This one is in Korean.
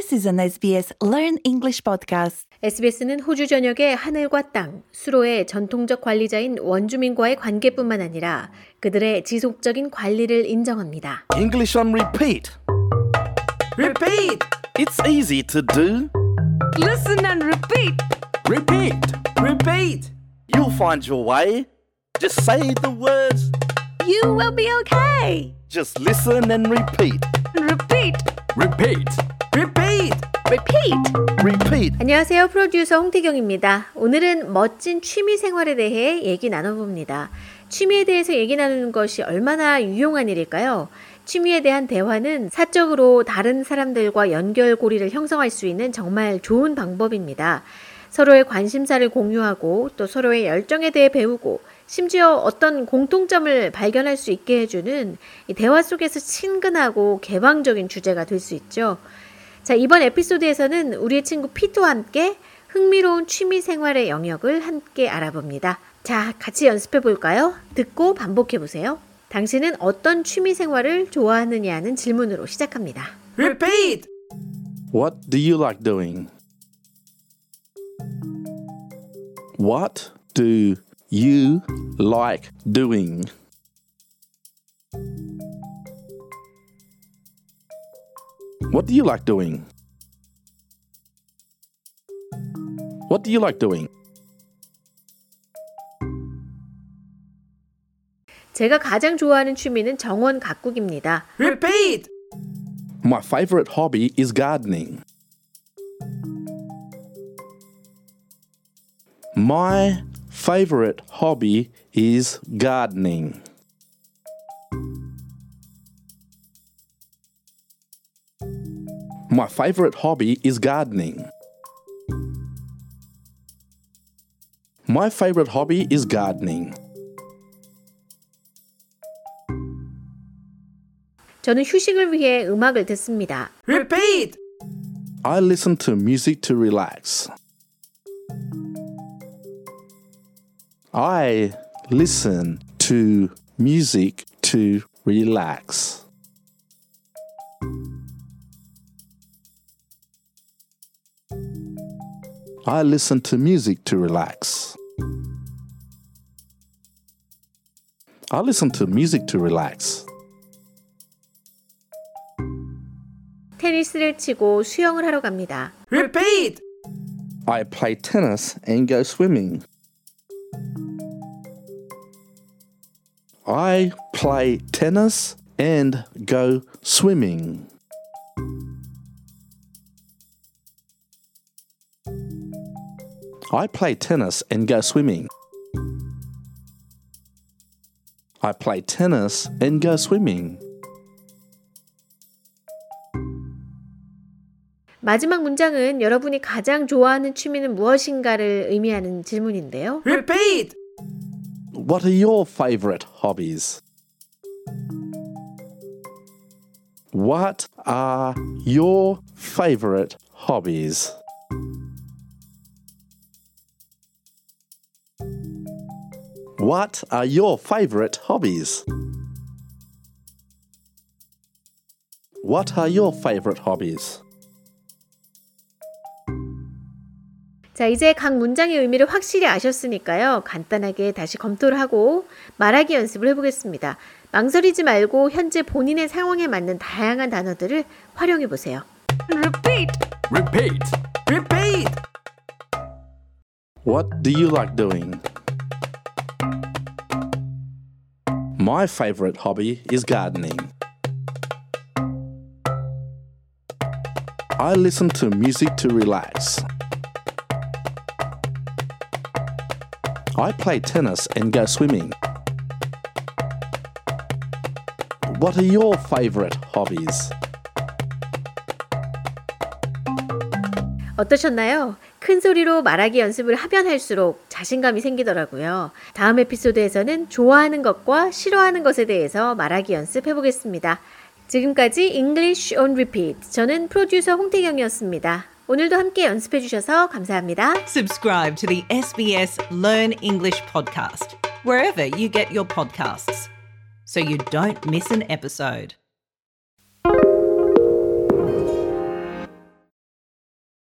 This is an SBS Learn English podcast. SBS는 호주 전역의 하늘과 땅, 수로의 전통적 관리자인 원주민과의 관계뿐만 아니라 그들의 지속적인 관리를 인정합니다. English on repeat. Repeat! It's easy to do. Listen and repeat! Repeat. Repeat! You'll find your way. Just say the words. You will be okay. Just listen and repeat. Repeat! Repeat. Repeat! Repeat. Repeat. 안녕하세요. 프로듀서 홍태경입니다. 오늘은 멋진 취미 생활에 대해 얘기 나눠봅니다. 취미에 대해서 얘기 나누는 것이 얼마나 유용한 일일까요? 취미에 대한 대화는 사적으로 다른 사람들과 연결고리를 형성할 수 있는 정말 좋은 방법입니다. 서로의 관심사를 공유하고 또 서로의 열정에 대해 배우고 심지어 어떤 공통점을 발견할 수 있게 해주는 이 대화 속에서 친근하고 개방적인 주제가 될 수 있죠. 자, 이번 에피소드에서는 우리의 친구 피트와 함께 흥미로운 취미 생활의 영역을 함께 알아봅니다. 자, 같이 연습해 볼까요? 듣고 반복해 보세요. 당신은 어떤 취미 생활을 좋아하느냐는 질문으로 시작합니다. Repeat! What do you like doing? What do you like doing? What do you like doing? What do you like doing? 제가 가장 좋아하는 취미는 정원 가꾸기입니다. Repeat! My favorite hobby is gardening. My favorite hobby is gardening. My favorite hobby is gardening. My favorite hobby is gardening. 저는 휴식을 위해 음악을 듣습니다. Repeat! I listen to music to relax. I listen to music to relax. I listen to music to relax. I listen to music to relax. 테니스를 치고 수영을 하러 갑니다. Repeat! I play tennis and go swimming. I play tennis and go swimming. I play tennis and go swimming. I play tennis and go swimming. 마지막 문장은 여러분이 가장 좋아하는 취미는 무엇인가를 의미하는 질문인데요. Repeat! What are your favorite hobbies? What are your favorite hobbies? What are your favorite hobbies? What are your favorite hobbies? 자, 이제 각 문장의 의미를 확실히 아셨으니까요. 간단하게 다시 검토를 하고 말하기 연습을 해보겠습니다. 망설이지 말고 현재 본인의 상황에 맞는 다양한 단어들을 활용해 보세요. Repeat! Repeat. Repeat! What do you like doing? My favorite hobby is gardening. I listen to music to relax. I play tennis and go swimming. What are your favorite hobbies? 어떠셨나요? 큰 소리로 말하기 연습을 하면 할수록 자신감이 생기더라고요. 다음 에피소드에서는 좋아하는 것과 싫어하는 것에 대해서 말하기 연습해 보겠습니다. 지금까지 English on Repeat. 저는 프로듀서 홍태경이었습니다. 오늘도 함께 연습해 주셔서 감사합니다. Subscribe to the SBS Learn English podcast wherever you get your podcasts so you don't miss an episode.